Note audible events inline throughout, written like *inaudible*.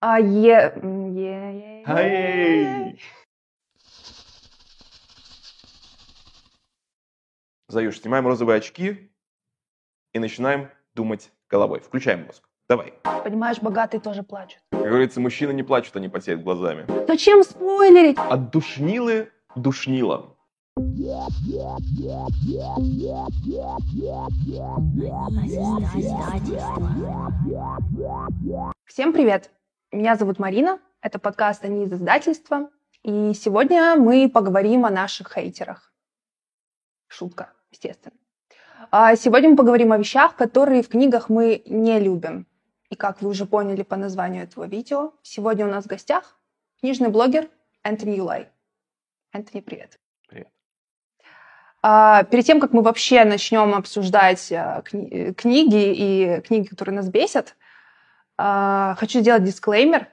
А е... е... е-! Заюш, снимаем розовые очки и начинаем думать головой. Включаем мозг. Давай. Понимаешь, богатые тоже плачут. Как говорится, мужчины не плачут, они потеют глазами. Зачем спойлерить? От душнилы душнила. Всем привет! Меня зовут Марина, это подкаст «Они из издательства», и сегодня мы поговорим о наших хейтерах. Шутка, естественно. А Сегодня мы поговорим о вещах, которые в книгах мы не любим. И как вы уже поняли по названию этого видео, сегодня у нас в гостях книжный блогер Энтони Юлай. Энтони, привет. Привет. А, Перед тем, как мы вообще начнем обсуждать а, кни- книги и книги, которые нас бесят, а, хочу сделать дисклеймер,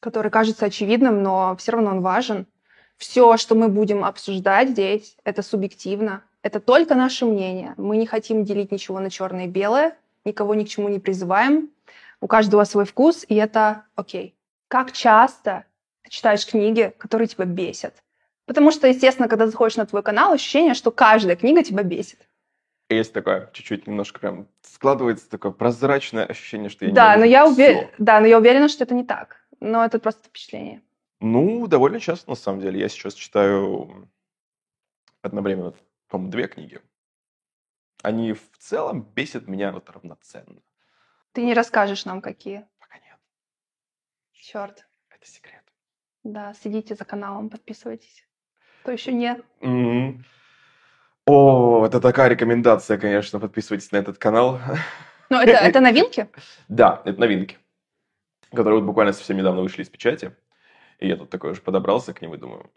который кажется очевидным, но все равно он важен. Все, что мы будем обсуждать здесь, это субъективно. Это только наше мнение. Мы не хотим делить ничего на черное и белое, никого ни к чему не призываем. У каждого свой вкус, и это окей. Как часто ты читаешь книги, которые тебя бесят? Потому что, естественно, когда заходишь на твой канал, ощущение, что каждая книга тебя бесит. Есть такое, чуть-чуть немножко прям складывается такое прозрачное ощущение, что я да, но ненавижу я уве- да, но я уверена, что это не так. Но это просто впечатление. Ну, довольно часто, на самом деле. Я сейчас читаю одновременно, по-моему, две книги. Они в целом бесят меня вот равноценно. Ты не расскажешь нам, какие. Пока нет. Черт. Это секрет. Да, следите за каналом, подписывайтесь. То еще нет. Мгм. О, это такая рекомендация, конечно. Подписывайтесь на этот канал. Но это, *laughs* это новинки? Да, это новинки, которые вот буквально совсем недавно вышли из печати. И я тут такой уже подобрался к ним и думаю,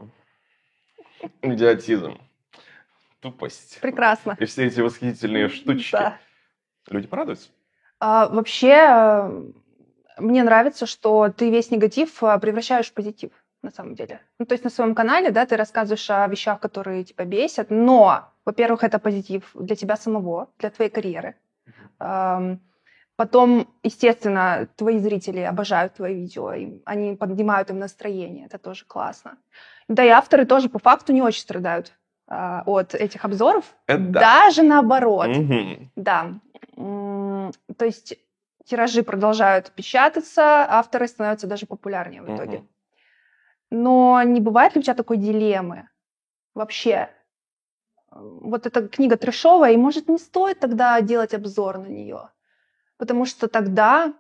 идиотизм, тупость. Прекрасно. И все эти восхитительные штучки. Да. Люди порадуются. А, вообще, э, мне нравится, что ты весь негатив а, превращаешь в позитив, на самом деле. Ну, то есть на своем канале, да, ты рассказываешь о вещах, которые тебя бесят, но, во-первых, это позитив для тебя самого, для твоей карьеры. Потом, естественно, твои зрители обожают твои видео, они поднимают им настроение, это тоже классно. Да и авторы тоже по факту не очень страдают а, от этих обзоров, Это да. даже наоборот. Мгм. Да. То есть тиражи продолжают печататься, авторы становятся даже популярнее в итоге. Мгм. Но не бывает ли у тебя такой дилеммы вообще? Вот эта книга трешовая, и может не стоит тогда делать обзор на нее? Потому что тогда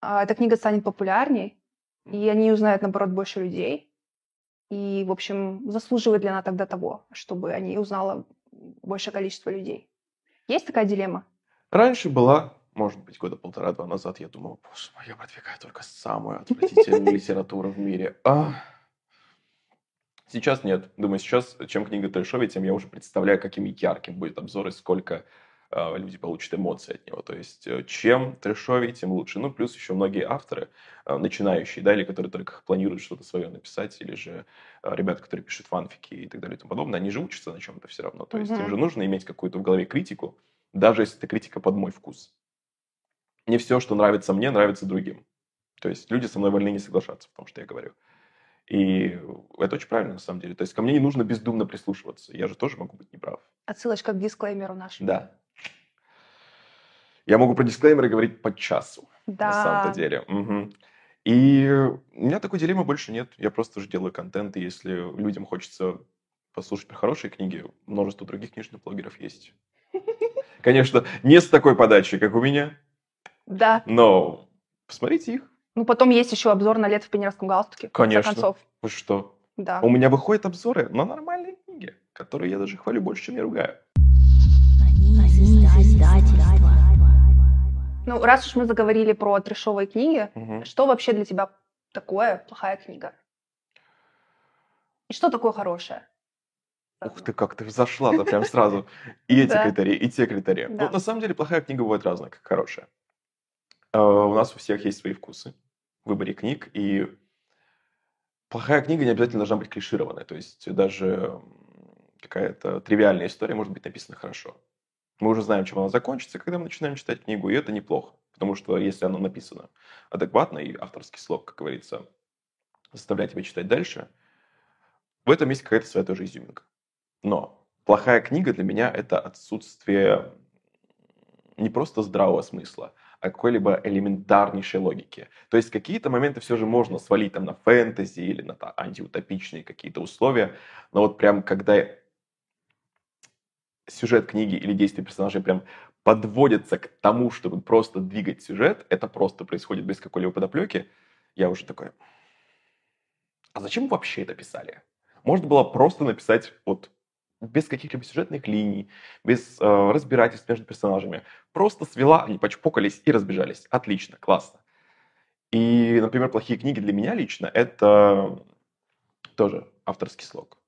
а, эта книга станет популярней, и они узнают, наоборот, больше людей. И, в общем, заслуживает ли она тогда того, чтобы о ней узнало большее количество людей? Есть такая дилемма? Раньше была, может быть, года полтора-два назад, я думал, боже мой, я продвигаю только самую отвратительную *laughs* литературу в мире. А. Сейчас нет. Думаю, сейчас, чем книга трешовее, тем я уже представляю, каким ярким будет обзор и сколько а, люди получат эмоций от него. То есть, э, чем трешовее, тем лучше. Ну, плюс еще многие авторы, а, начинающие, да, или которые только планируют что-то свое написать, или же а, ребята, которые пишут фанфики и так далее и тому подобное, они же учатся на чем-то все равно. То есть, им Мгм. же нужно иметь какую-то в голове критику, даже если это критика под мой вкус. Не все, что нравится мне, нравится другим. То есть люди со мной вольны не соглашаться, потому что я говорю. И это очень правильно, на самом деле. То есть ко мне не нужно бездумно прислушиваться. Я же тоже могу быть неправ. Отсылочка к дисклеймеру нашему. Да. Я могу про дисклеймеры говорить по часу, Да. на самом-то деле. Мгм. И у меня такой дилеммы больше нет. Я просто уже делаю контент, и если людям хочется послушать про хорошие книги, множество других книжных блогеров есть. *laughs* Конечно, не с такой подачей, как у меня, Да. но посмотрите их. Ну, потом есть еще обзор на лето в пионерском галстуке. в Конечно. концов. Вы что? Да. У меня выходят обзоры на нормальные книги, которые я даже хвалю больше, чем я ругаю. Ну, раз уж мы заговорили про трешовые книги, Мгм. что вообще для тебя такое плохая книга? И что такое хорошая? Ух ты, как ты зашла-то прям сразу. И *laughs* эти критерии, и те критерии. Ну, на самом деле, плохая книга бывает разная, как хорошая. Э, У нас у всех есть свои вкусы в выборе книг, и плохая книга не обязательно должна быть клишированной. То есть даже какая-то тривиальная история может быть написана хорошо. Мы уже знаем, чем она закончится, когда мы начинаем читать книгу, и это неплохо. Потому что если оно написано адекватно, и авторский слог, как говорится, заставляет тебя читать дальше, в этом есть какая-то своя тоже изюминка. Но плохая книга для меня – это отсутствие не просто здравого смысла, а какой-либо элементарнейшей логики. То есть какие-то моменты все же можно свалить там на фэнтези или на антиутопичные какие-то условия, но вот прям когда сюжет книги или действия персонажей прям подводится к тому, чтобы просто двигать сюжет, это просто происходит без какой-либо подоплеки, я уже такой, а зачем вообще это писали? Можно было просто написать вот без каких-либо сюжетных линий, без э, разбирательств между персонажами. Просто свела, они почпокались и разбежались. Отлично, классно. И, например, плохие книги для меня лично – это тоже авторский слог.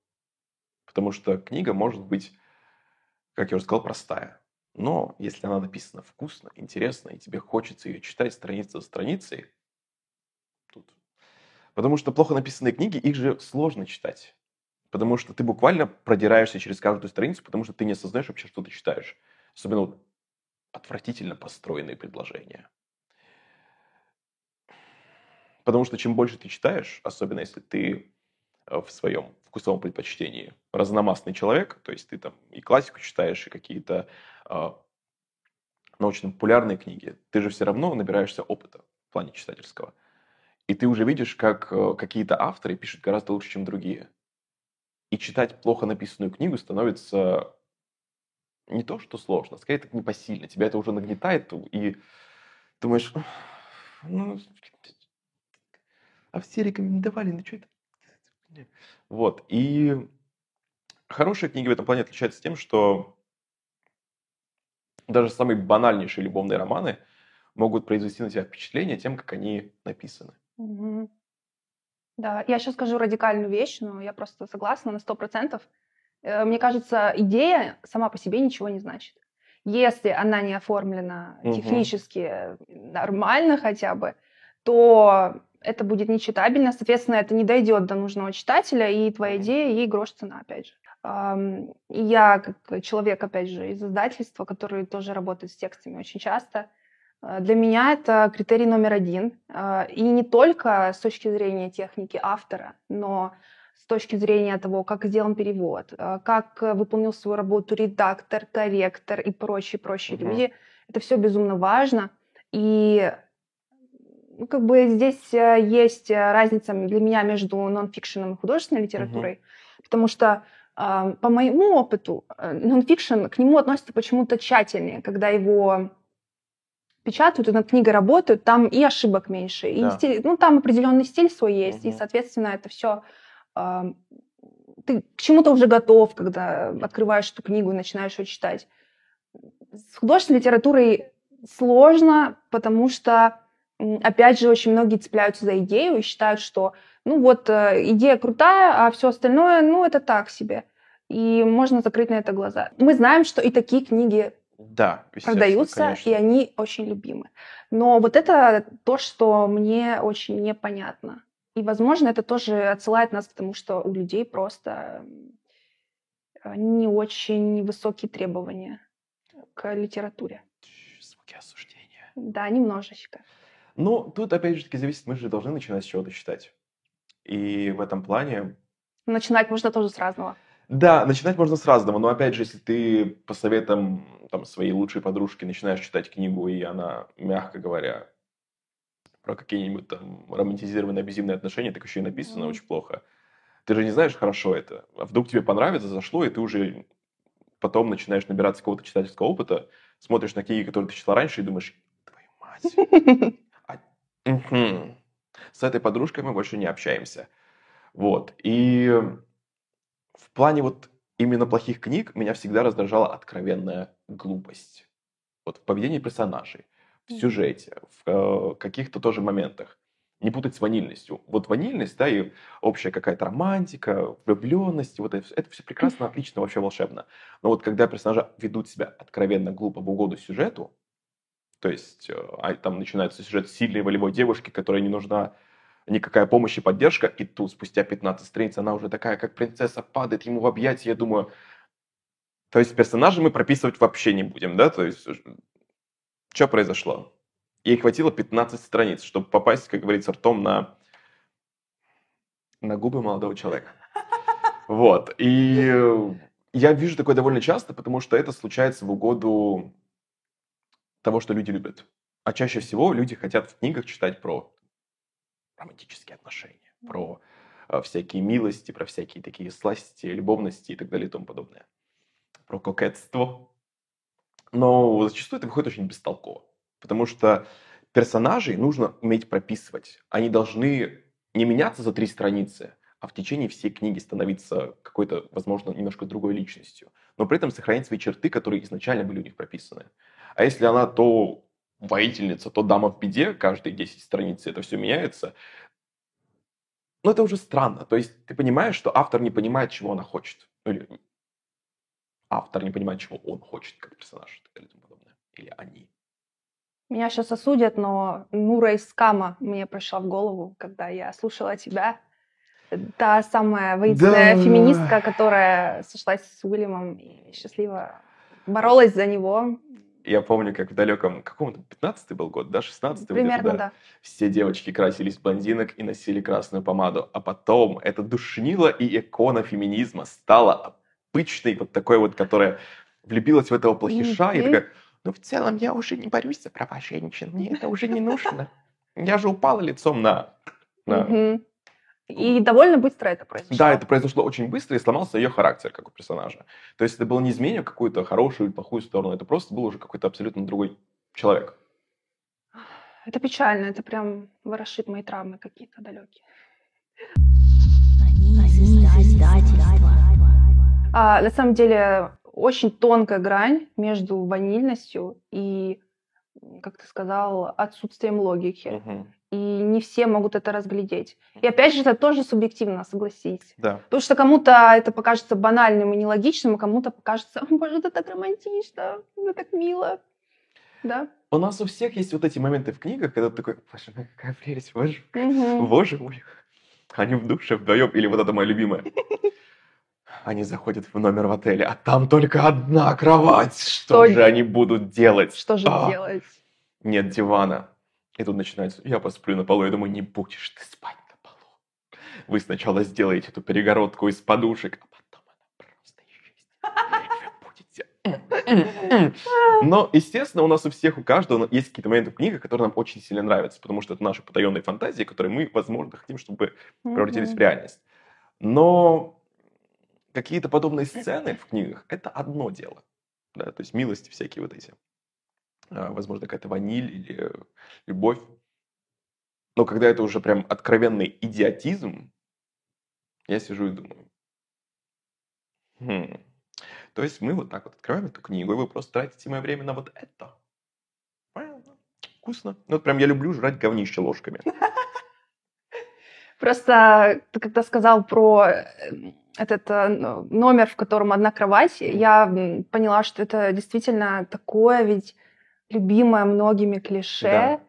Потому что книга может быть, как я уже сказал, простая. Но если она написана вкусно, интересно, и тебе хочется ее читать страница за страницей, тут. Потому что плохо написанные книги, их же сложно читать. Потому что ты буквально продираешься через каждую страницу, потому что ты не осознаешь вообще, что ты читаешь. Особенно вот отвратительно построенные предложения. Потому что чем больше ты читаешь, особенно если ты э, в своем вкусовом предпочтении разномастный человек, то есть ты там и классику читаешь, и какие-то э, научно-популярные книги, ты же все равно набираешься опыта в плане читательского. И ты уже видишь, как э, какие-то авторы пишут гораздо лучше, чем другие и читать плохо написанную книгу становится не то, что сложно, скорее так непосильно. Тебя это уже нагнетает, и думаешь, ну, а все рекомендовали, ну что это? Вот, и хорошие книги в этом плане отличаются тем, что даже самые банальнейшие любовные романы могут произвести на тебя впечатление тем, как они написаны. Угу. Да, я сейчас скажу радикальную вещь, но я просто согласна на сто процентов. Э, мне кажется, идея сама по себе ничего не значит. Если она не оформлена угу. технически нормально хотя бы, то это будет нечитабельно, соответственно, это не дойдет до нужного читателя, и твоя идея ей грош цена, опять же. Я, как человек, опять же, из издательства, который тоже работает с текстами очень часто, для меня это критерий номер один. Э, и не только с точки зрения техники автора, но с точки зрения того, как сделан перевод, э, как выполнил свою работу редактор, корректор и прочие-прочие угу. люди. Это все безумно важно. И ну, как бы здесь есть разница для меня между нонфикшеном и художественной литературой, угу. потому что по моему опыту нонфикшн к нему относится почему-то тщательнее, когда его печатают, и над книгой работают, там и ошибок меньше, и да. стиль, ну там определенный стиль свой есть, угу. и соответственно это все э, ты к чему-то уже готов, когда открываешь эту книгу и начинаешь ее читать. С художественной литературой сложно, потому что опять же очень многие цепляются за идею и считают, что ну вот э, идея крутая, а все остальное, ну это так себе. И можно закрыть на это глаза. Мы знаем, что и такие книги да, продаются, конечно. и они очень любимы. Но вот это то, что мне очень непонятно. И, возможно, это тоже отсылает нас к тому, что у людей просто не очень высокие требования к литературе. Звуки осуждения. Да, немножечко. Ну, тут опять же таки зависит, мы же должны начинать с чего-то читать. И в этом плане... Начинать можно тоже с разного. Да, начинать можно с разного, но опять же, если ты по советам там, своей лучшей подружки начинаешь читать книгу, и она, мягко говоря, про какие-нибудь там романтизированные абьюзивные отношения, так еще и написано mm-hmm. очень плохо. Ты же не знаешь, хорошо это. А вдруг тебе понравится, зашло, и ты уже потом начинаешь набираться какого-то читательского опыта, смотришь на книги, которые ты читал раньше, и думаешь, твою мать. А, С этой подружкой мы больше не общаемся. Вот. И в плане вот именно плохих книг меня всегда раздражала откровенная глупость. Вот в поведении персонажей, в сюжете, в э, каких-то тоже моментах. Не путать с ванильностью. Вот ванильность, да, и общая какая-то романтика, влюбленность, вот это, это все прекрасно, отлично, вообще волшебно. Но вот когда персонажи ведут себя откровенно глупо в угоду сюжету, то есть э, а, там начинается сюжет сильной волевой девушки, которая не нужна никакая помощь и поддержка, и тут спустя 15 страниц она уже такая, как принцесса, падает ему в объятия, я думаю, то есть персонажа мы прописывать вообще не будем, да, то есть что произошло? Ей хватило 15 страниц, чтобы попасть, как говорится, ртом на, на губы молодого человека. Вот. И я вижу такое довольно часто, потому что это случается в угоду того, что люди любят. А чаще всего люди хотят в книгах читать про романтические отношения, про э, всякие милости, про всякие такие сласти, любовности и так далее и тому подобное. Про кокетство. Но зачастую это выходит очень бестолково. Потому что персонажей нужно уметь прописывать. Они должны не меняться за три страницы, а в течение всей книги становиться какой-то, возможно, немножко другой личностью. Но при этом сохранять свои черты, которые изначально были у них прописаны. А если она то воительница, то дама в беде, каждые 10 страниц это все меняется, ну, это уже странно. То есть ты понимаешь, что автор не понимает, чего она хочет. Ну, автор не понимает, чего он хочет, как персонаж, и тому подобное. Или они. Меня сейчас осудят, но Нура из Скама мне пришла в голову, когда я слушала тебя. Та самая воинственная да. феминистка, которая сошлась с Уильямом и счастливо боролась за него. Я помню, как в далеком, каком-то 15-й был год, да, 16-й? Примерно, да. Все девочки красились в блондинок и носили красную помаду. А потом это душнило и икона феминизма стала обычной, вот такой вот, которая влюбилась в этого плохиша, mm-hmm. и такая, ну, в целом, я уже не борюсь за права женщин, мне это уже не нужно. Я же упала лицом на... на... Mm-hmm. И довольно быстро это произошло. Да, это произошло очень быстро, и сломался ее характер, как у персонажа. То есть это было не изменение в какую-то хорошую или плохую сторону, это просто был уже какой-то абсолютно другой человек. Это печально, это прям ворошит мои травмы какие-то далекие. А, на самом деле очень тонкая грань между ванильностью и, как ты сказал, отсутствием логики. Угу и не все могут это разглядеть. И опять же, это тоже субъективно, согласись. Да. Потому что кому-то это покажется банальным и нелогичным, а кому-то покажется, О, боже, это так романтично, это так мило. Да. У нас у всех есть вот эти моменты в книгах, когда ты такой, боже мой, какая прелесть, боже, угу. боже мой. Они в душе вдвоем, или вот это мое любимое. Они заходят в номер в отеле, а там только одна кровать. Что, Что же они будут делать? Что же а, делать? Нет дивана и тут начинается, я посплю на полу, я думаю, не будешь ты спать на полу. Вы сначала сделаете эту перегородку из подушек, а потом она просто исчезнет. Вы будете... Но, естественно, у нас у всех, у каждого есть какие-то моменты в книгах, которые нам очень сильно нравятся, потому что это наши потаенные фантазии, которые мы, возможно, хотим, чтобы превратились в реальность. Но какие-то подобные сцены в книгах – это одно дело. Да, то есть милости всякие вот эти. А, возможно, какая-то ваниль или любовь. Но когда это уже прям откровенный идиотизм, я сижу и думаю, хм. То есть мы вот так вот открываем эту книгу, и вы просто тратите мое время на вот это. Вкусно. Ну, вот прям я люблю жрать говнище ложками. *laughs* Просто ты когда сказал про э, этот э, номер, в котором одна кровать, я поняла, что это действительно такое ведь любимое многими клише. Да.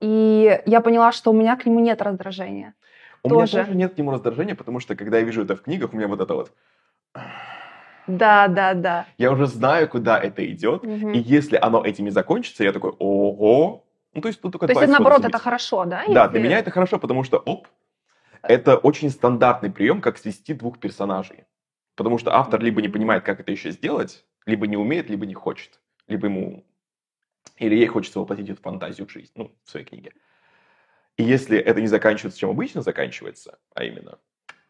И я поняла, что у меня к нему нет раздражения. У тоже. меня тоже нет к нему раздражения, потому что когда я вижу это в книгах, у меня вот это вот... Да, да, да. Я уже знаю, куда это идет, угу. и если оно этим не закончится, я такой, ого. Ну, то есть, тут только то есть, наоборот, это хорошо, да? Да, если... для меня это хорошо, потому что, оп, это очень стандартный прием, как свести двух персонажей. Потому что автор либо не понимает, как это еще сделать, либо не умеет, либо не хочет. Либо ему или ей хочется воплотить эту фантазию в жизнь, ну, в своей книге. И если это не заканчивается, чем обычно заканчивается, а именно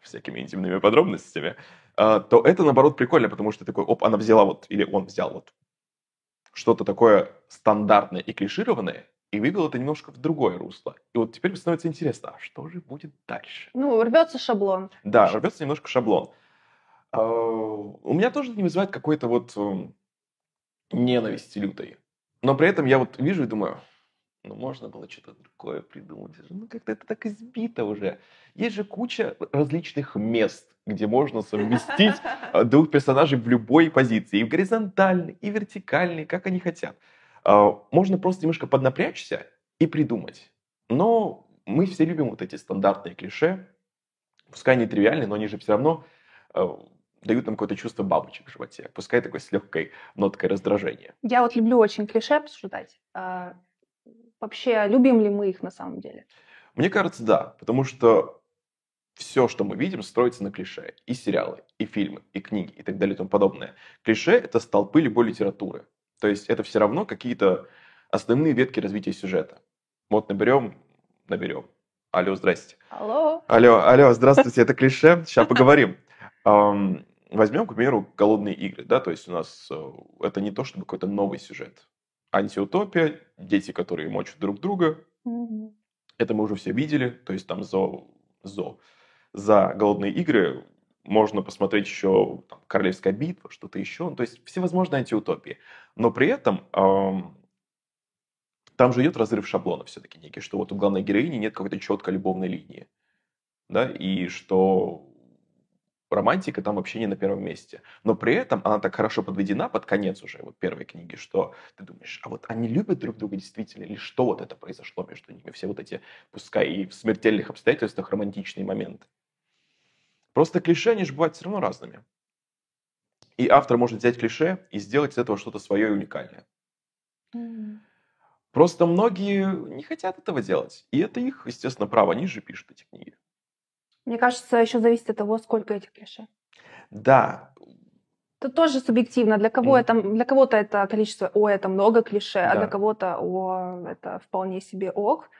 всякими интимными подробностями, а, то это, наоборот, прикольно, потому что такой, оп, она взяла вот, или он взял вот что-то такое стандартное и клишированное, и вывел это немножко в другое русло. И вот теперь становится интересно, а что же будет дальше? Ну, рвется шаблон. Да, рвется немножко шаблон. А, у меня тоже не вызывает какой-то вот эм, ненависти лютой. Но при этом я вот вижу и думаю, ну, можно было что-то другое придумать. Ну, как-то это так избито уже. Есть же куча различных мест, где можно совместить *laughs* а, двух персонажей в любой позиции. И в горизонтальной, и вертикальной, как они хотят. А, можно просто немножко поднапрячься и придумать. Но мы все любим вот эти стандартные клише. Пускай они тривиальные, но они же все равно а, дают нам какое-то чувство бабочек в животе, пускай такой с легкой ноткой раздражения. Я вот люблю очень клише обсуждать. А, Вообще, любим ли мы их на самом деле? Мне кажется, да, потому что все, что мы видим, строится на клише. И сериалы, и фильмы, и книги, и так далее и тому подобное. Клише — это столпы любой литературы. То есть это все равно какие-то основные ветки развития сюжета. Вот наберем, наберем. Алло, здрасте. Алло. Алло, алло, здравствуйте, *laughs* это клише. Сейчас поговорим. Возьмем, к примеру, голодные игры, да, то есть у нас э, это не то, чтобы какой-то новый сюжет. Антиутопия, дети, которые мочат друг друга. Это мы уже все видели, то есть там зо, зо. За голодные игры можно посмотреть еще там, Королевская битва, что-то еще, ну, то есть всевозможные антиутопии. Но при этом там же идет разрыв шаблона все-таки некий, что вот у главной героини нет какой-то четкой любовной линии, да, и что романтика там вообще не на первом месте. Но при этом она так хорошо подведена под конец уже вот первой книги, что ты думаешь, а вот они любят друг друга действительно, или что вот это произошло между ними, все вот эти, пускай и в смертельных обстоятельствах, романтичные моменты. Просто клише, они же бывают все равно разными. И автор может взять клише и сделать из этого что-то свое и уникальное. Mm. Просто многие не хотят этого делать. И это их, естественно, право. Они же пишут эти книги. Мне кажется, еще зависит от того, сколько этих клише. Да. Это тоже субъективно. Для кого mm. это, для кого-то это количество, о, это много клише, да. а для кого-то, о, это вполне себе ок.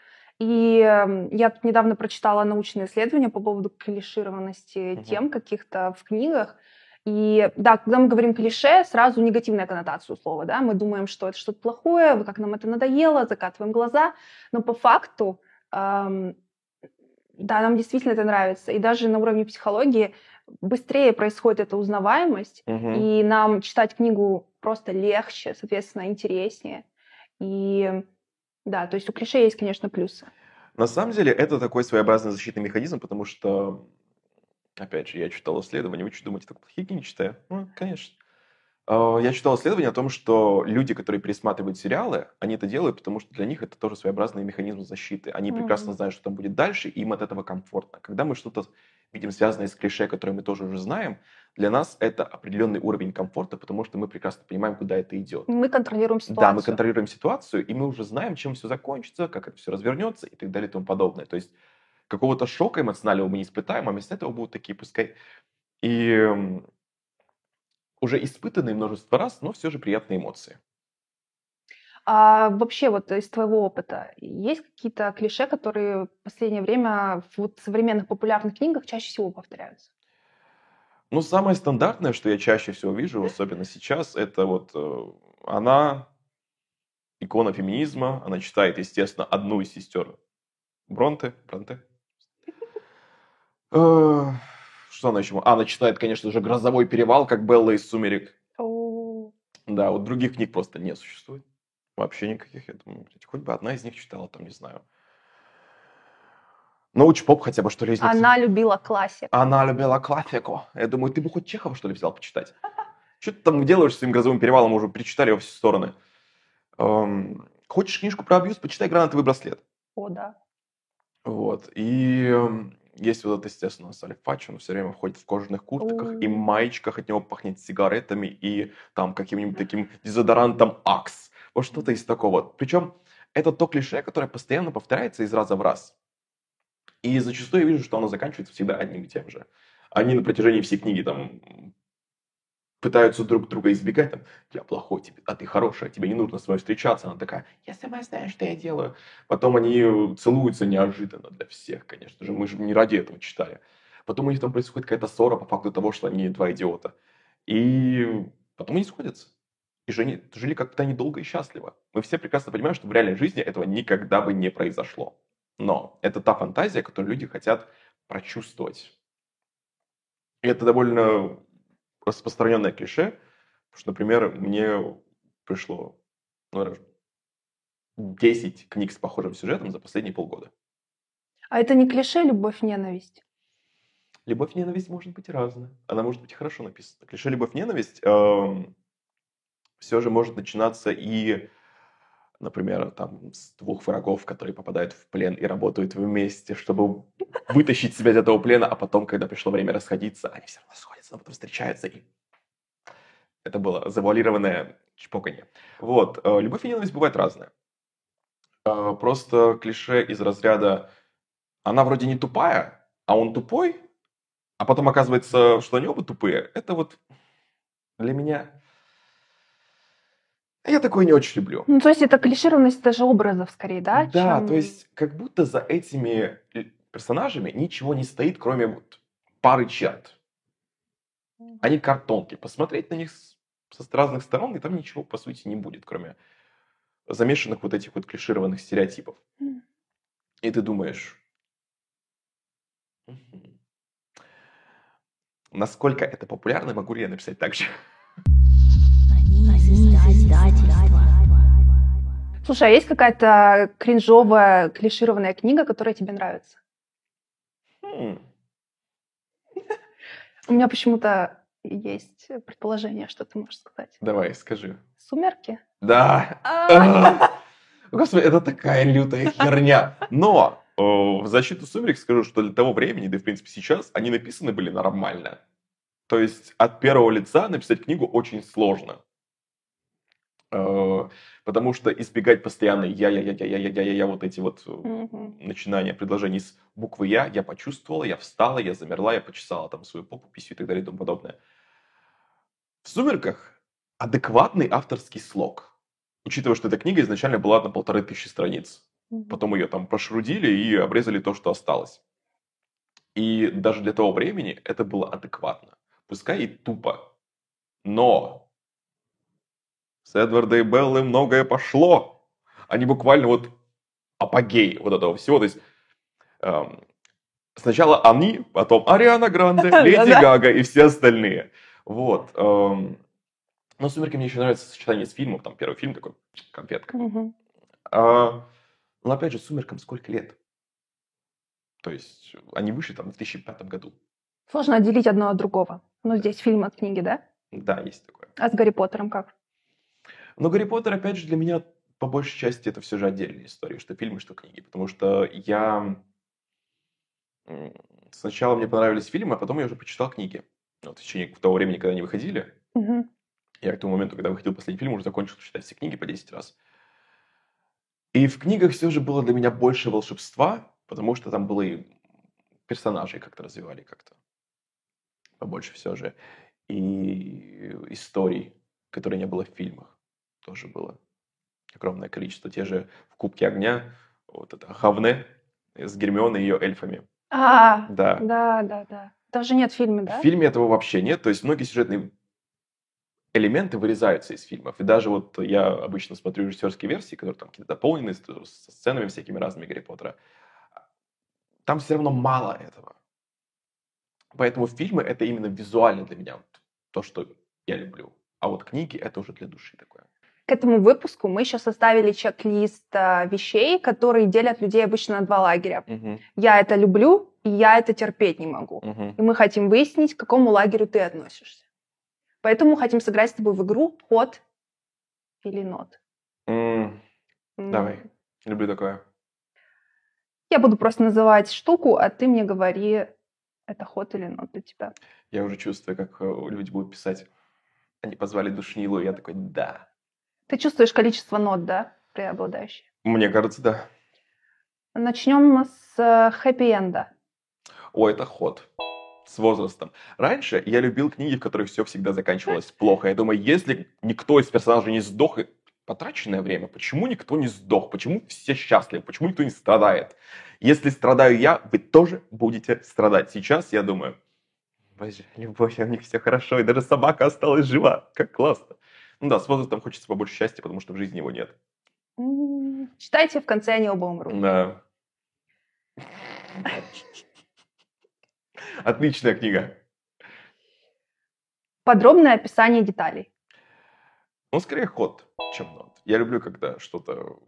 И эм, я тут недавно прочитала научные исследования по поводу клишированности mm-hmm. тем каких-то в книгах. И да, когда мы говорим клише, сразу негативная коннотация у слова, да, мы думаем, что это что-то плохое, как нам это надоело, закатываем глаза, но по факту, эм, да, нам действительно это нравится, и даже на уровне психологии быстрее происходит эта узнаваемость, угу. и нам читать книгу просто легче, соответственно, интереснее, и да, то есть у клише есть, конечно, плюсы. На самом деле это такой своеобразный защитный механизм, потому что Опять же, я читал исследования, вы что думаете, так плохие книги читаю? Ну, конечно. А, я читал исследование о том, что люди, которые пересматривают сериалы, они это делают, потому что для них это тоже своеобразный механизм защиты. Они mm-hmm. прекрасно знают, что там будет дальше, и им от этого комфортно. Когда мы что-то видим связанное с клише, которое мы тоже уже знаем, для нас это определенный уровень комфорта, потому что мы прекрасно понимаем, куда это идет. Мы контролируем ситуацию. Да, мы контролируем ситуацию, и мы уже знаем, чем все закончится, как это все развернется и так далее и тому подобное. То есть какого-то шока эмоционального мы не испытаем, а вместо этого будут такие, пускай и уже испытанные множество раз, но все же приятные эмоции. А вообще вот из твоего опыта есть какие-то клише, которые в последнее время в вот современных популярных книгах чаще всего повторяются? Ну, самое стандартное, что я чаще всего вижу, особенно сейчас, это вот э, она икона феминизма, она читает, естественно, одну из сестер Бронте, Бронте, Э, что она еще? А, она читает, конечно же, «Грозовой перевал», как Белла из «Сумерек». Да, вот других книг просто не существует. Вообще никаких. Я думаю, хоть бы одна из них читала, там, не знаю. Научпоп хотя бы, что ли, из них. Она любила классику. Она любила классику. Я думаю, ты бы хоть Чехова, что ли, взял почитать? Что ты там делаешь с этим грозовым перевалом? Уже перечитали во все стороны. Эм, хочешь книжку про абьюз? Почитай «Гранатовый браслет». О, да. Вот. И эм, есть вот это, естественно, Сальфач, он все время ходит в кожаных куртках и маечках, от него пахнет сигаретами и там каким-нибудь таким дезодорантом Акс. Вот что-то из такого. Причем это то клише, которое постоянно повторяется из раза в раз. И зачастую я вижу, что оно заканчивается всегда одним и тем же. Они на протяжении всей книги там пытаются друг друга избегать, там, я плохой, тебе, а ты хорошая, тебе не нужно с мной встречаться. Она такая, я сама знаю, что я делаю. Потом они целуются неожиданно для всех, конечно же, мы же не ради этого читали. Потом у них там происходит какая-то ссора по факту того, что они два идиота. И потом они сходятся. И жили, жили как-то недолго и счастливо. Мы все прекрасно понимаем, что в реальной жизни этого никогда бы не произошло. Но это та фантазия, которую люди хотят прочувствовать. И это довольно распространенное клише, потому что, например, мне пришло ну, 10 книг с похожим сюжетом за последние полгода. А это не клише «любовь-ненависть»? Любовь-ненависть может быть разная. Она может быть хорошо написана. Клише «любовь-ненависть» э, эм, все же может начинаться и, например, там, с двух врагов, которые попадают в плен и работают вместе, чтобы вытащить себя из этого плена, а потом, когда пришло время расходиться, они все равно сходятся но потом встречаются и... Это было завуалированное чпоканье. Вот. Э, любовь и ненависть бывает разная. Э, просто клише из разряда «она вроде не тупая, а он тупой», а потом оказывается, что они оба тупые. Это вот для меня... Я такое не очень люблю. Ну, то есть это клишированность даже образов скорее, да? Да, чем... то есть как будто за этими персонажами ничего не стоит, кроме вот пары черт. Они картонки. Посмотреть на них со разных сторон, и там ничего, по сути, не будет, кроме замешанных вот этих вот клишированных стереотипов. И ты думаешь, насколько это популярно, могу ли я написать так же? *laughs* Слушай, а есть какая-то кринжовая, клишированная книга, которая тебе нравится? Хм. *laughs* У меня почему-то есть предположение, что ты можешь сказать. Давай, скажи. Сумерки? Да. А. *laughs* Господи, это такая лютая херня. Но в защиту сумерек скажу, что для того времени, да и в принципе сейчас, они написаны были нормально. То есть от первого лица написать книгу очень сложно. Э, потому что избегать постоянно я-я-я-я-я-я-я, вот эти вот mm-hmm. начинания предложений с буквы «я», я почувствовала, я встала, я замерла, я почесала там свою попу, писю и так далее и тому подобное. В «Сумерках» адекватный авторский слог, учитывая, что эта книга изначально была на полторы тысячи страниц. Mm-hmm. Потом ее там прошрудили и обрезали то, что осталось. И даже для того времени это было адекватно. Пускай и тупо, но с Эдварда и Беллы многое пошло. Они буквально вот апогей вот этого всего. То есть эм, сначала они, потом Ариана Гранде, *laughs* Леди Гага и все остальные. Вот. Эм, но «Сумерки» мне еще нравится сочетание с фильмом. Там первый фильм такой, конфетка. А, но опять же, «Сумеркам» сколько лет? То есть они вышли там в 2005 году. Сложно отделить одно от другого. Но здесь фильм от книги, да? Да, есть такое. А с Гарри Поттером как? Но Гарри Поттер, опять же, для меня по большей части это все же отдельная история, что фильмы, что книги. Потому что я... Сначала мне понравились фильмы, а потом я уже почитал книги. Вот в течение того времени, когда они выходили. Угу. Я к тому моменту, когда выходил последний фильм, уже закончил читать все книги по 10 раз. И в книгах все же было для меня больше волшебства, потому что там было и персонажей как-то развивали как-то побольше все же. И историй, которые не было в фильмах тоже было огромное количество. Те же в Кубке огня, вот это Хавне с Гермионой и ее эльфами. А, да. Да, да, да. Даже нет в фильме, да? В фильме этого вообще нет. То есть многие сюжетные элементы вырезаются из фильмов. И даже вот я обычно смотрю режиссерские версии, которые там какие-то дополнены со сценами всякими разными Гарри Поттера. Там все равно мало этого. Поэтому фильмы это именно визуально для меня то, что я люблю. А вот книги это уже для души такое. К этому выпуску мы еще составили чек-лист а, вещей, которые делят людей обычно на два лагеря. Угу. Я это люблю, и я это терпеть не могу. Угу. И мы хотим выяснить, к какому лагерю ты относишься. Поэтому хотим сыграть с тобой в игру ход или нот. Mm. Mm. Давай, люблю такое. Я буду просто называть штуку, а ты мне говори, это ход или нот для тебя. Я уже чувствую, как э, люди будут писать. Они позвали душнилу, и я такой, да. Ты чувствуешь количество нот, да, преобладающие? Мне кажется, да. Начнем с э, хэппи-энда. О, это ход. С возрастом. Раньше я любил книги, в которых все всегда заканчивалось плохо. Я думаю, если никто из персонажей не сдох, потраченное время, почему никто не сдох? Почему все счастливы? Почему никто не страдает? Если страдаю я, вы тоже будете страдать. Сейчас я думаю, боже, любовь, у них все хорошо, и даже собака осталась жива. Как классно. Ну да, с возрастом хочется побольше счастья, потому что в жизни его нет. Читайте, в конце они оба умрут. Да. Отличная книга. Подробное описание деталей. Ну, скорее ход, чем нот. Я люблю, когда что-то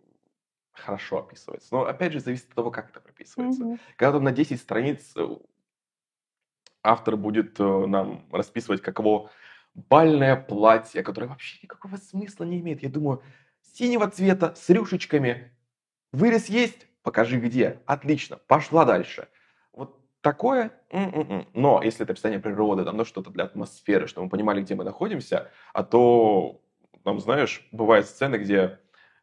хорошо описывается. Но, опять же, зависит от того, как это прописывается. Mm-hmm. Когда там на 10 страниц э, автор будет э, нам расписывать, каково бальное платье, которое вообще никакого смысла не имеет. Я думаю, синего цвета с рюшечками. Вырез есть? Покажи где. Отлично, пошла дальше. Вот такое. М-м-м. Но если это описание природы, там, ну, что-то для атмосферы, чтобы мы понимали, где мы находимся, а то, там, знаешь, бывают сцены, где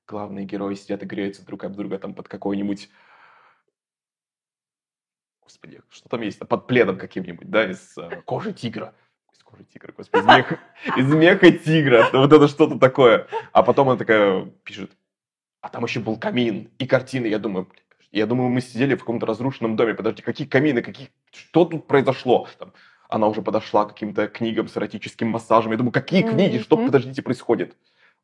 главные герои сидят и греются друг об друга там под какой-нибудь Господи, что там есть? Под пледом каким-нибудь, да, из э, кожи тигра. Из кожи тигра, господи, из меха, *laughs* из меха тигра. Вот это что-то такое. А потом она такая пишет, а там еще был камин и картины. Я думаю, я думаю, мы сидели в каком-то разрушенном доме. Подожди, какие камины, какие... Что тут произошло? Там, она уже подошла к каким-то книгам с эротическим массажем. Я думаю, какие книги? Что, подождите, происходит?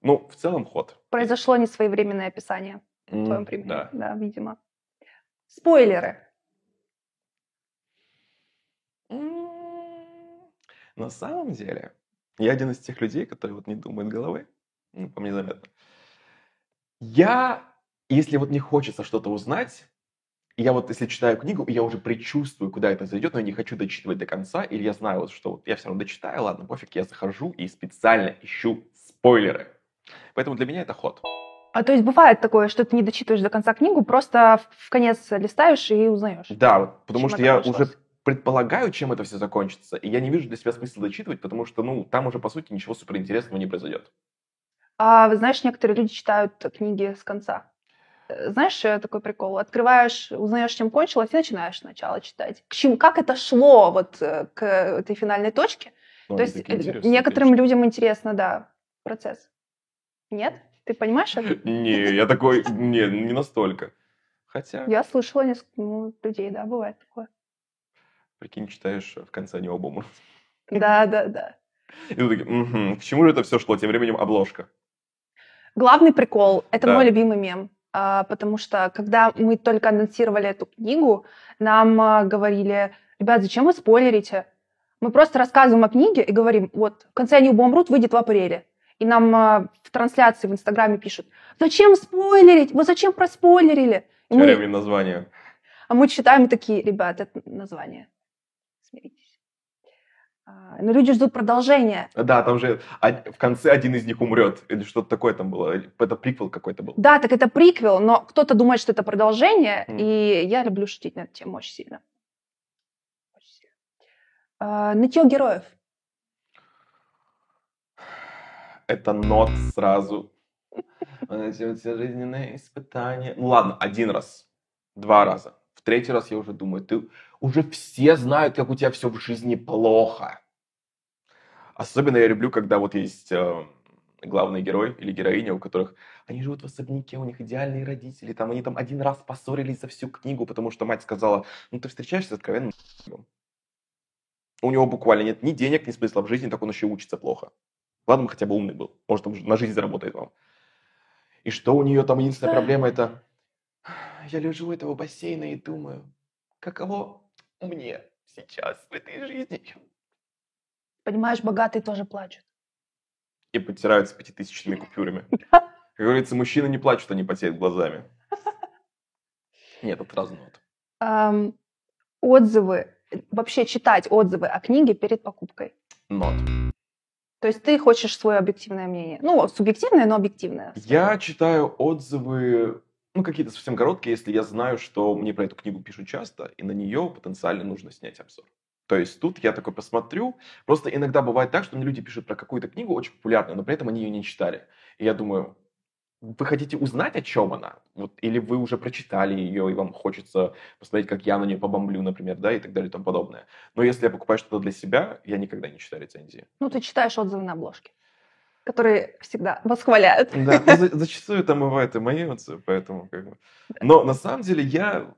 Ну, в целом ход. Произошло несвоевременное описание в твоем примере. Да. да, видимо. Спойлеры. На самом деле, я один из тех людей, которые вот не думают головой. Ну, по мне заметно. Я, если вот не хочется что-то узнать, я вот, если читаю книгу, я уже предчувствую, куда это зайдет, но я не хочу дочитывать до конца, или я знаю, вот, что вот я все равно дочитаю, ладно, пофиг, я захожу и специально ищу спойлеры. Поэтому для меня это ход. А то есть бывает такое, что ты не дочитываешь до конца книгу, просто в конец листаешь и узнаешь. Да, потому что я уже предполагаю, чем это все закончится, и я не вижу для себя смысла дочитывать, потому что, ну, там уже, по сути, ничего суперинтересного не произойдет. А, знаешь, некоторые люди читают книги с конца. Э, знаешь, э, такой прикол? Открываешь, узнаешь, чем кончилось, и начинаешь сначала читать. К чему, как это шло вот э, к этой финальной точке? Ну, То есть некоторым конечно. людям интересно, да, процесс. Нет? Ты понимаешь это? Не, я такой, не, не настолько. Хотя... Я слышала несколько ну, людей, да, бывает такое. Прикинь, читаешь в конце не оба Да, да, да. И ты такие, угу, к чему же это все шло? Тем временем обложка. Главный прикол — это да. мой любимый мем. А, потому что, когда мы только анонсировали эту книгу, нам а, говорили, ребят, зачем вы спойлерите? Мы просто рассказываем о книге и говорим, вот, в конце они оба умрут, выйдет в апреле. И нам а, в трансляции в Инстаграме пишут, зачем спойлерить? Вы зачем проспойлерили? И мы... название. А мы читаем такие, ребят, это название. Смиритесь. А, но люди ждут продолжения. Да, там же в конце один из них умрет, или что-то такое там было, это приквел какой-то был. Да, так это приквел, но кто-то думает, что это продолжение, mm. и я люблю шутить на эту тему очень сильно. Очень сильно. А, нытье героев. Это нот сразу. Эти все жизненные испытания. Ну ладно, один раз, два раза. Третий раз я уже думаю, ты уже все знают, как у тебя все в жизни плохо. Особенно я люблю, когда вот есть э, главный герой или героиня, у которых они живут в особняке, у них идеальные родители, там они там один раз поссорились за всю книгу, потому что мать сказала, ну ты встречаешься с откровенным у него буквально нет ни денег, ни смысла в жизни, так он еще учится плохо. Ладно, хотя бы умный был. Может, он на жизнь заработает вам. И что у нее там единственная проблема это я лежу у этого бассейна и думаю, каково мне сейчас в этой жизни. Понимаешь, богатые тоже плачут. И потираются пятитысячными *laughs* купюрами. Как говорится, мужчины не плачут, они потеют глазами. *laughs* Нет, это разнот. Um, отзывы. Вообще читать отзывы о книге перед покупкой. Not. То есть ты хочешь свое объективное мнение. Ну, субъективное, но объективное. Я читаю отзывы ну, какие-то совсем короткие, если я знаю, что мне про эту книгу пишут часто, и на нее потенциально нужно снять обзор. То есть тут я такой посмотрю. Просто иногда бывает так, что мне люди пишут про какую-то книгу очень популярную, но при этом они ее не читали. И я думаю, вы хотите узнать, о чем она? Вот, или вы уже прочитали ее, и вам хочется посмотреть, как я на нее побомблю, например, да, и так далее и тому подобное. Но если я покупаю что-то для себя, я никогда не читаю рецензии. Ну, ты читаешь отзывы на обложке которые всегда восхваляют. Да, ну, за, зачастую там бывают и мои отзывы, поэтому как бы... Но на самом деле я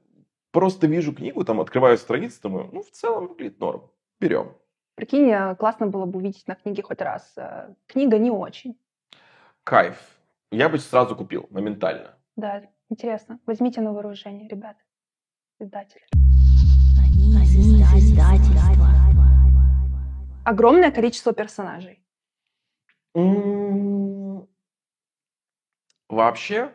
просто вижу книгу, там открываю страницу, думаю, ну, в целом выглядит норм, берем. Прикинь, э, классно было бы увидеть на книге хоть раз. Э, книга не очень. Кайф. Я бы сразу купил, моментально. Да, интересно. Возьмите на вооружение, ребята, издатели. Огромное количество персонажей. Вообще,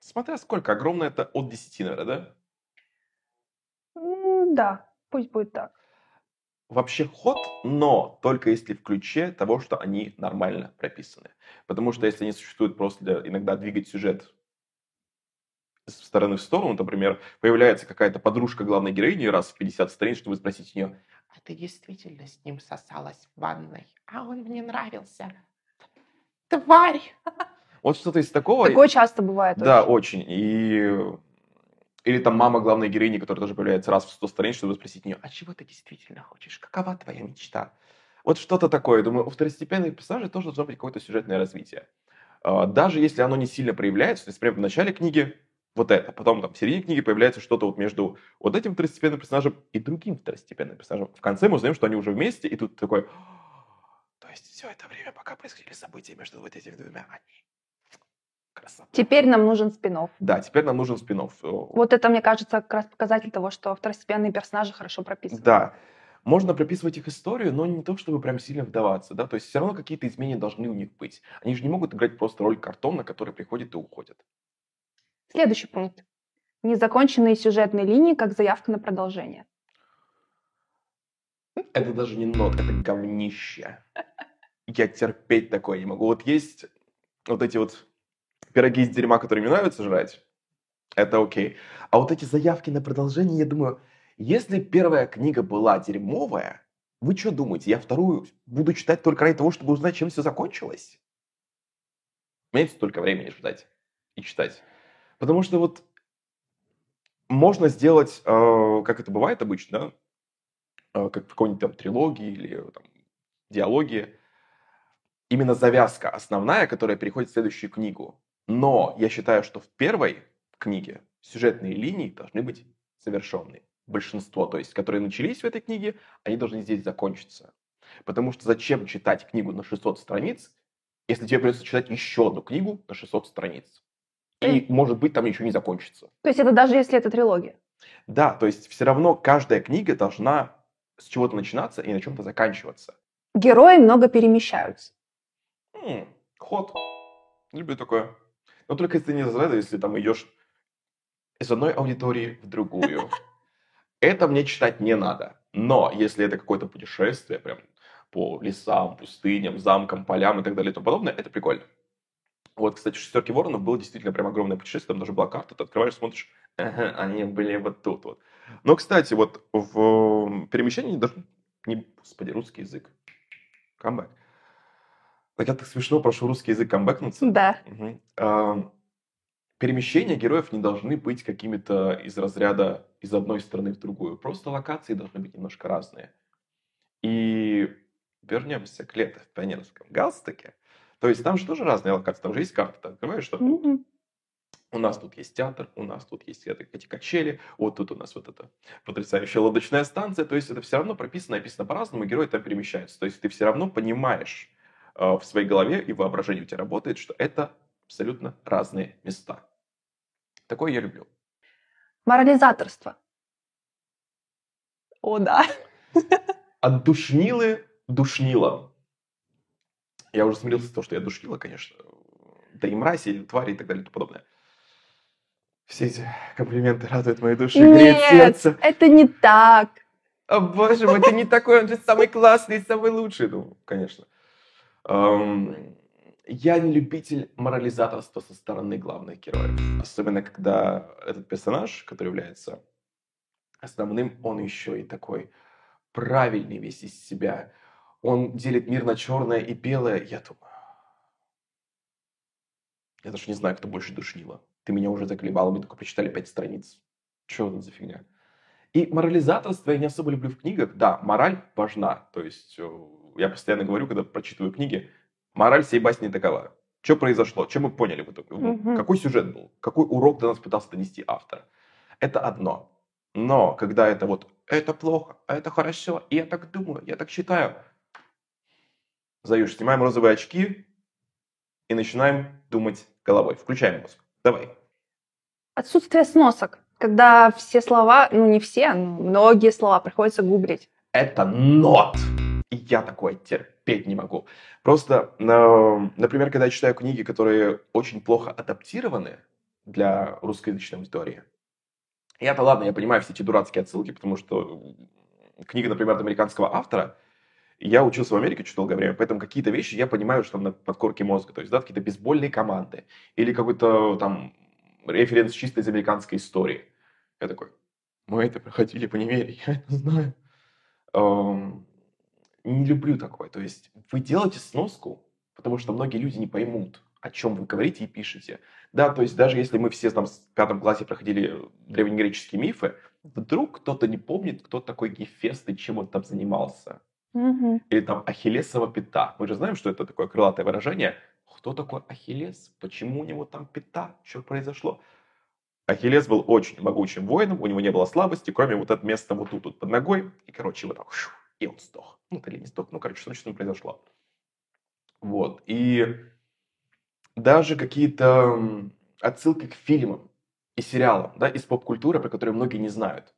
смотря сколько, огромное это от 10, наверное, да? Да, пусть будет так. Вообще ход, но только если в ключе того, что они нормально прописаны. Потому что если они существуют просто для иногда двигать сюжет с стороны в сторону, например, появляется какая-то подружка главной героини раз в 50 страниц, чтобы спросить у нее, а ты действительно с ним сосалась в ванной? А он мне нравился. Тварь! Вот что-то из такого. Такое часто бывает. Да, очень. И... Или там мама главной героини, которая тоже появляется раз в 100 страниц, чтобы спросить нее, а чего ты действительно хочешь? Какова твоя мечта? Вот что-то такое. Думаю, у второстепенных персонажей тоже должно быть какое-то сюжетное развитие. А, даже если оно не сильно проявляется, то есть, например, в начале книги вот это, потом там в середине книги появляется что-то вот между вот этим второстепенным персонажем и другим второстепенным персонажем. В конце мы узнаем, что они уже вместе, и тут такой, то есть все это время, пока происходили события между вот этими двумя, они Красота. Теперь нам нужен спин Да, теперь нам нужен спин Вот это, мне кажется, как раз показатель того, что второстепенные персонажи хорошо прописаны. Да. Можно прописывать их историю, но не то, чтобы прям сильно вдаваться, да, то есть все равно какие-то изменения должны у них быть. Они же не могут играть просто роль картона, который приходит и уходит. Следующий пункт. Незаконченные сюжетные линии, как заявка на продолжение. Это даже не нот, это говнище. Я терпеть такое не могу. Вот есть вот эти вот пироги из дерьма, которые мне нравится жрать, это окей. А вот эти заявки на продолжение, я думаю, если первая книга была дерьмовая, вы что думаете, я вторую буду читать только ради того, чтобы узнать, чем все закончилось? У меня есть столько времени ждать и читать. Потому что вот можно сделать, э, как это бывает обычно, э, как в какой-нибудь там трилогии или там, диалоге, именно завязка основная, которая переходит в следующую книгу. Но я считаю, что в первой книге сюжетные линии должны быть завершенные. Большинство, то есть, которые начались в этой книге, они должны здесь закончиться. Потому что зачем читать книгу на 600 страниц, если тебе придется читать еще одну книгу на 600 страниц? И, может быть, там еще не закончится. То есть это даже если это трилогия? Да, то есть все равно каждая книга должна с чего-то начинаться и на чем-то заканчиваться. Герои много перемещаются. М-м, ход. Люблю такое. Но только если не разряда, если там идешь из одной аудитории в другую. *laughs* Это мне читать не надо. Но если это какое-то путешествие, прям по лесам, пустыням, замкам, полям и так далее и тому подобное, это прикольно. Вот, кстати, в «Шестерке воронов» было действительно прям огромное путешествие, там даже была карта, ты открываешь, смотришь, ага, они были вот тут вот. Но, кстати, вот в перемещении даже, не, господи, русский язык, камбэк. Так я так смешно прошу русский язык камбэкнуться. Да. Угу. А, перемещения героев не должны быть какими-то из разряда из одной страны в другую. Просто локации должны быть немножко разные. И вернемся к лету в пионерском галстуке. То есть там же тоже разные локации, там же есть карта, ты открываешь, что mm-hmm. у нас тут есть театр, у нас тут есть эти качели, вот тут у нас вот эта потрясающая лодочная станция, то есть это все равно прописано, написано по-разному, герои там перемещаются. То есть ты все равно понимаешь э, в своей голове и воображении у тебя работает, что это абсолютно разные места. Такое я люблю. Морализаторство. О, да. От душнилы душнила. Я уже смирился с того, что я душнила, конечно. Да и мрази, и твари и так далее и тому подобное. Все эти комплименты радуют мои души, Нет, сердце. это не так. О, боже мой, ты не такой, он же самый классный, самый лучший. Ну, конечно. Я не любитель морализаторства со стороны главных героев. Особенно, когда этот персонаж, который является основным, он еще и такой правильный весь из себя он делит мир на черное и белое. Я думаю, я даже не знаю, кто больше душнило. Ты меня уже заколебал, мы только прочитали пять страниц. Что это за фигня? И морализаторство я не особо люблю в книгах. Да, мораль важна. То есть э, я постоянно говорю, когда прочитываю книги, мораль всей басни такова. Что произошло? Чем мы поняли в итоге? Угу. Какой сюжет был? Какой урок до нас пытался донести автор? Это одно. Но когда это вот это плохо, это хорошо, и я так думаю, я так считаю, Заюш, снимаем розовые очки и начинаем думать головой. Включаем мозг. Давай. Отсутствие сносок. Когда все слова, ну не все, но многие слова приходится гуглить. Это нот. И я такое терпеть не могу. Просто, например, когда я читаю книги, которые очень плохо адаптированы для русскоязычной аудитории, я-то ладно, я понимаю все эти дурацкие отсылки, потому что книга, например, от американского автора – я учился в Америке очень долгое время, поэтому какие-то вещи я понимаю, что там на подкорке мозга. То есть, да, какие-то бейсбольные команды или какой-то там референс чисто из американской истории. Я такой, мы это проходили в универе, я это знаю. Эм, не люблю такое. То есть, вы делаете сноску, потому что многие люди не поймут, о чем вы говорите и пишете. Да, то есть даже если мы все там в пятом классе проходили древнегреческие мифы, вдруг кто-то не помнит, кто такой Гефест и чем он там занимался. Мгм. Или там Ахиллесова пята. Мы же знаем, что это такое крылатое выражение. Кто такой Ахиллес? Почему у него там пята? Что произошло? Ахиллес был очень могучим воином, у него не было слабости, кроме вот этого места вот тут, вот под ногой. И, короче, вот так, шух, и он сдох. Ну, или не сдох, ну, короче, что с ним произошло. Вот. И даже какие-то отсылки к фильмам и сериалам, да, из поп-культуры, про которые многие не знают.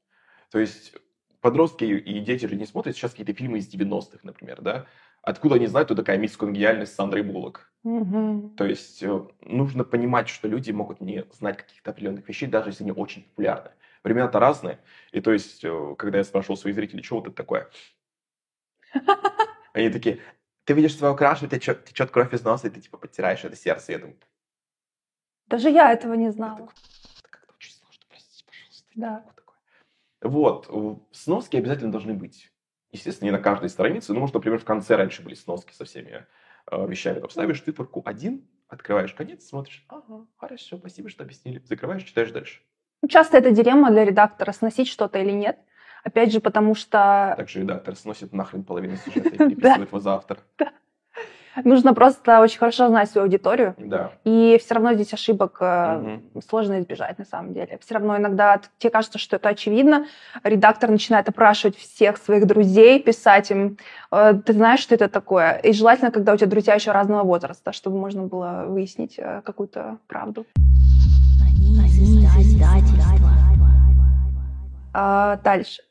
То есть подростки и дети же не смотрят сейчас какие-то фильмы из 90-х, например, да. Откуда они знают, кто такая мисс Конгениальность с Сандрой Буллок? Мгм. То есть э, нужно понимать, что люди могут не знать каких-то определенных вещей, даже если они очень популярны. Времена-то разные. И то есть, э, когда я спрашивал своих зрителей, что вот это такое? *laughs* Они такие, ты видишь свою крашу, течет, течет кровь из носа, и ты типа подтираешь это сердце. Я думаю, Даже я этого не знала. это как-то очень сложно, простите, пожалуйста. Да. Вот сноски обязательно должны быть. Естественно, не на каждой странице, но, может, например, в конце раньше были сноски со всеми э, вещами. Там ставишь циферку один, открываешь конец, смотришь, ага, хорошо, спасибо, что объяснили. Закрываешь, читаешь дальше. Ну, Часто это дилемма для редактора, сносить что-то или нет. Опять же, потому что Также редактор сносит нахрен половину сюжета и *laughs* переписывает его за автор. Нужно просто очень хорошо знать свою аудиторию. Да. И все равно здесь ошибок Мгм. сложно избежать на самом деле. Все равно иногда тебе кажется, что это очевидно. Редактор начинает опрашивать всех своих друзей, писать им, э, ты знаешь, что это такое? И желательно, когда у тебя друзья еще разного возраста, чтобы можно было выяснить э, какую-то правду. А, дальше.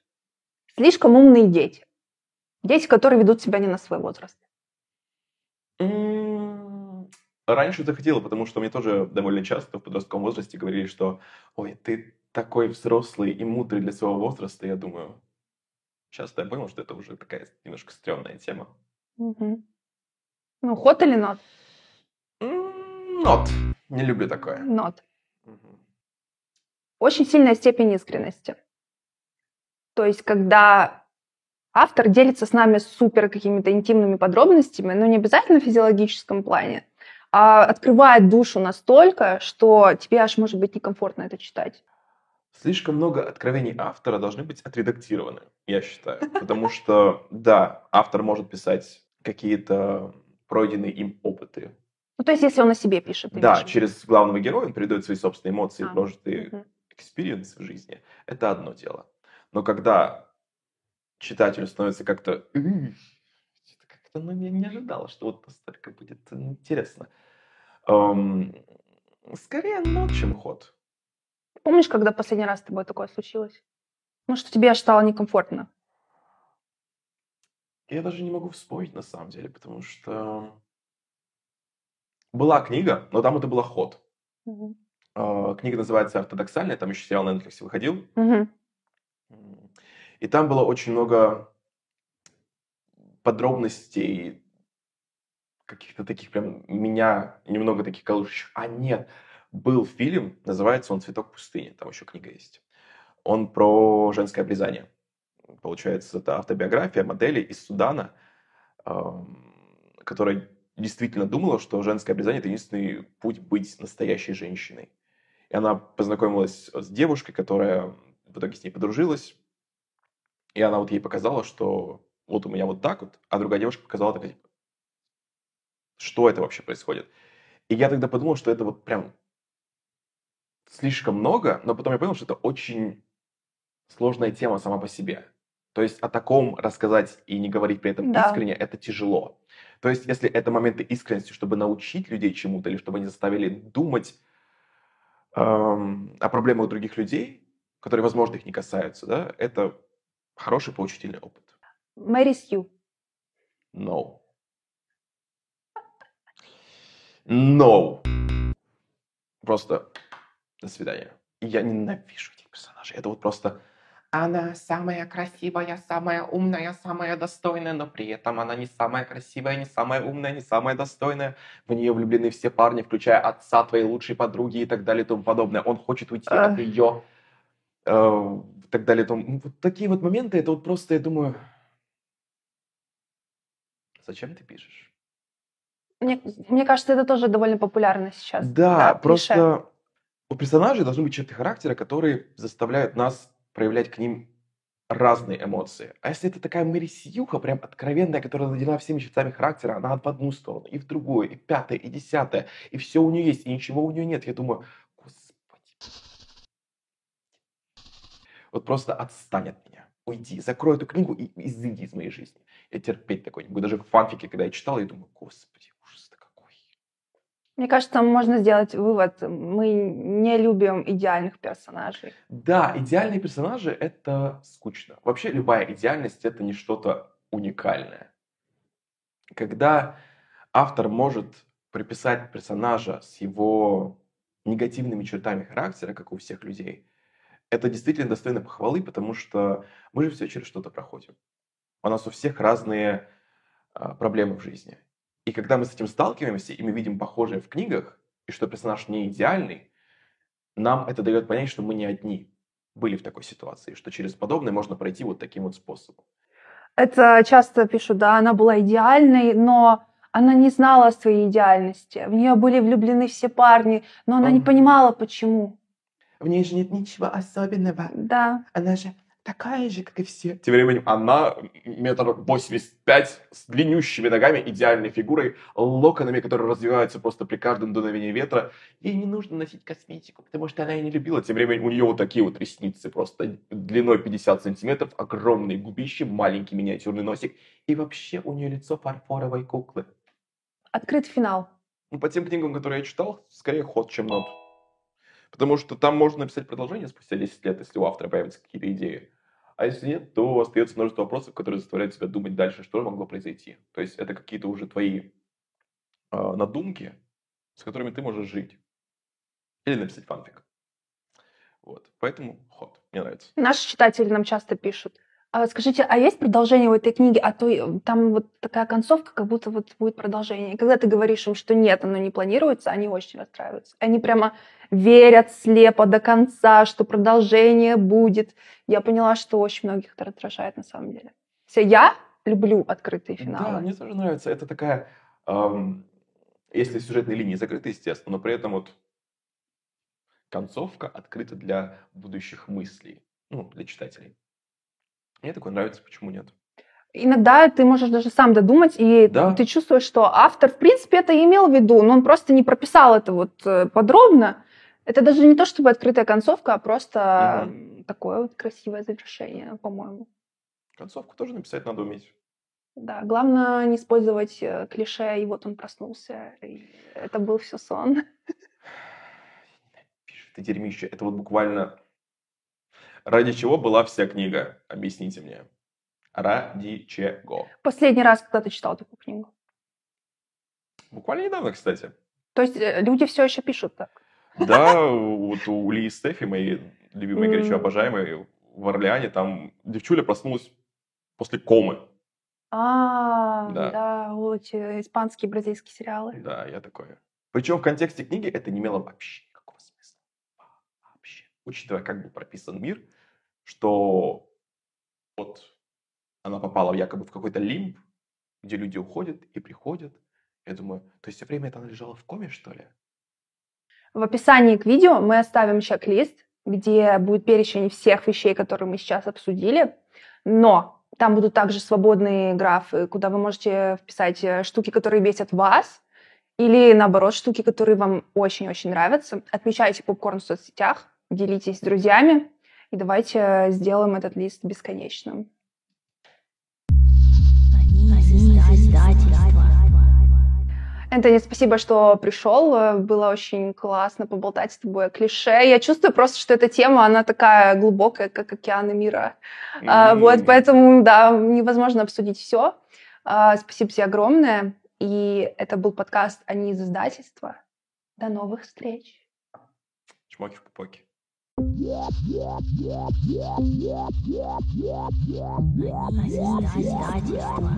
Слишком умные дети. Дети, которые ведут себя не на свой возраст. Раньше заходило, потому что мне тоже довольно часто в подростковом возрасте говорили, что «Ой, ты такой взрослый и мудрый для своего возраста». Я думаю, часто я понял, что это уже такая немножко стрёмная тема. Мгм. Ну, ход или нот? Нот. Не люблю такое. Нот. Мгм. Очень сильная степень искренности. То есть, когда автор делится с нами супер какими-то интимными подробностями, но не обязательно в физиологическом плане, а открывает душу настолько, что тебе аж может быть некомфортно это читать. Слишком много откровений автора должны быть отредактированы, я считаю. Потому *laughs* что, да, автор может писать какие-то пройденные им опыты. Ну, то есть, если он о себе пишет. Да, виду. через главного героя он передает свои собственные эмоции, А, прожитые Мгм. experience в жизни. Это одно дело. Но когда читателю становится как-то... Как-то, ну, я не ожидал, что вот настолько будет интересно. Эм, скорее not, чем hot. Помнишь, когда последний раз с тобой такое случилось? Ну, что тебе стало некомфортно. Я даже не могу вспомнить на самом деле, потому что была книга, но там это был ход. Мгм. Э, Книга называется «Ортодоксальная», там еще сериал на Netflix выходил. Мгм. И там было очень много подробностей, каких-то таких прям меня немного таких колышущих. А нет, был фильм, называется он «Цветок пустыни», там еще книга есть. Он про женское обрезание. Получается, это автобиография модели из Судана, которая действительно думала, что женское обрезание – это единственный путь быть настоящей женщиной. И она познакомилась с девушкой, которая в итоге с ней подружилась. И она вот ей показала, что вот у меня вот так вот, а другая девушка показала такая, типа, что это вообще происходит. И я тогда подумал, что это вот прям слишком много, но потом я понял, что это очень сложная тема сама по себе. То есть о таком рассказать и не говорить при этом Да. искренне, это тяжело. То есть если это моменты искренности, чтобы научить людей чему-то, или чтобы они заставили думать эм, о проблемах других людей, которые, возможно, их не касаются, да, это хороший поучительный опыт. Мэри Сью. No. No. Просто до свидания. Я ненавижу этих персонажей. Это вот просто... Она самая красивая, самая умная, самая достойная, но при этом она не самая красивая, не самая умная, не самая достойная. В нее влюблены все парни, включая отца твоей лучшей подруги и так далее и тому подобное. Он хочет уйти от Эх. Э, и так далее. ну, Вот такие вот моменты, это вот просто, я думаю, зачем ты пишешь? Мне, мне кажется, это тоже довольно популярно сейчас. Да, клише. просто у персонажей должны быть черты характера, которые заставляют нас проявлять к ним разные эмоции. А если это такая Мэри Сьюха, прям откровенная, которая наделена всеми чертами характера, она в одну сторону, и в другую, и пятая, и десятая, и все у нее есть, и ничего у нее нет. Я думаю, господи. Вот просто отстань от меня. Уйди, закрой эту книгу и изыди из моей жизни. Я терпеть такой не буду. Даже в фанфике, когда я читал, я думаю, господи, ужас-то какой. Мне кажется, можно сделать вывод. Мы не любим идеальных персонажей. Да, идеальные персонажи — это скучно. Вообще любая идеальность — это не что-то уникальное. Когда автор может приписать персонажа с его негативными чертами характера, как у всех людей, это действительно достойно похвалы, потому что мы же все через что-то проходим. У нас у всех разные а, проблемы в жизни. И когда мы с этим сталкиваемся, и мы видим похожее в книгах, и что персонаж не идеальный, нам это дает понять, что мы не одни были в такой ситуации, что через подобное можно пройти вот таким вот способом. Это часто пишут, да, она была идеальной, но она не знала о своей идеальности. В нее были влюблены все парни, но она не понимала, почему. В ней же нет ничего особенного. Да. Она же такая же, как и все. Тем временем она метр восемьдесят пять с длиннющими ногами, идеальной фигурой, локонами, которые развиваются просто при каждом дуновении ветра. Ей не нужно носить косметику, потому что она и не любила. Тем временем у нее вот такие вот ресницы просто длиной 50 сантиметров, огромные губища, маленький миниатюрный носик. И вообще у нее лицо фарфоровой куклы. Открытый финал. Ну, по тем книгам, которые я читал, скорее ход, чем нот. Потому что там можно написать продолжение спустя 10 лет, если у автора появятся какие-то идеи. А если нет, то остается множество вопросов, которые заставляют тебя думать дальше, что могло произойти. То есть это какие-то уже твои э, надумки, с которыми ты можешь жить. Или написать фанфик. Вот. Поэтому ход. Мне нравится. Наши читатели нам часто пишут. А скажите, а есть продолжение у этой книги? А то там вот такая концовка, как будто вот будет продолжение. И когда ты говоришь им, что нет, оно не планируется, они очень расстраиваются. Они прямо верят слепо до конца, что продолжение будет. Я поняла, что очень многих это раздражает на самом деле. Все, я люблю открытые финалы. Да, мне тоже нравится. Это такая, эм, если сюжетные линии закрыты, естественно, но при этом вот концовка открыта для будущих мыслей, ну, для читателей. Мне такое нравится, почему нет? Иногда ты можешь даже сам додумать, и Да. ты чувствуешь, что автор, в принципе, это имел в виду, но он просто не прописал это вот э, подробно. Это даже не то чтобы открытая концовка, а просто м, такое вот красивое завершение, по-моему. Концовку тоже написать надо уметь. Да, главное не использовать э, клише, и вот он проснулся, и это был все сон. Пишет ты дерьмище. Это вот буквально... Ради чего была вся книга? Объясните мне. Ради чего? Последний раз, когда ты читал такую книгу. Буквально недавно, кстати. То есть э, люди все еще пишут так. Да, вот у Ли и Стефи, моей любимой, горячо обожаемой, в Орлеане, там девчуля проснулась после комы. А, Да. да, вот испанские, бразильские сериалы. Да, я такое. Причем в контексте книги это не имело. Вообще. Учитывая, как был прописан мир, что вот она попала якобы в какой-то лимб, где люди уходят и приходят. Я думаю, то есть все время это она лежала в коме, что ли? В описании к видео мы оставим чек-лист, где будет перечень всех вещей, которые мы сейчас обсудили. Но там будут также свободные графы, куда вы можете вписать э, штуки, которые бесят вас, или наоборот, штуки, которые вам очень-очень нравятся. Отмечайте попкорн в соцсетях, делитесь с друзьями, и давайте сделаем этот лист бесконечным. Энтони, спасибо, что пришел. Было очень классно поболтать с тобой о клише. Я чувствую просто, что эта тема, она такая глубокая, как океаны мира. А, М. Вот, поэтому, да, невозможно обсудить все. Спасибо тебе огромное. И это был подкаст «Они из издательства». До новых встреч. Чмоки в пупоки. Издательство.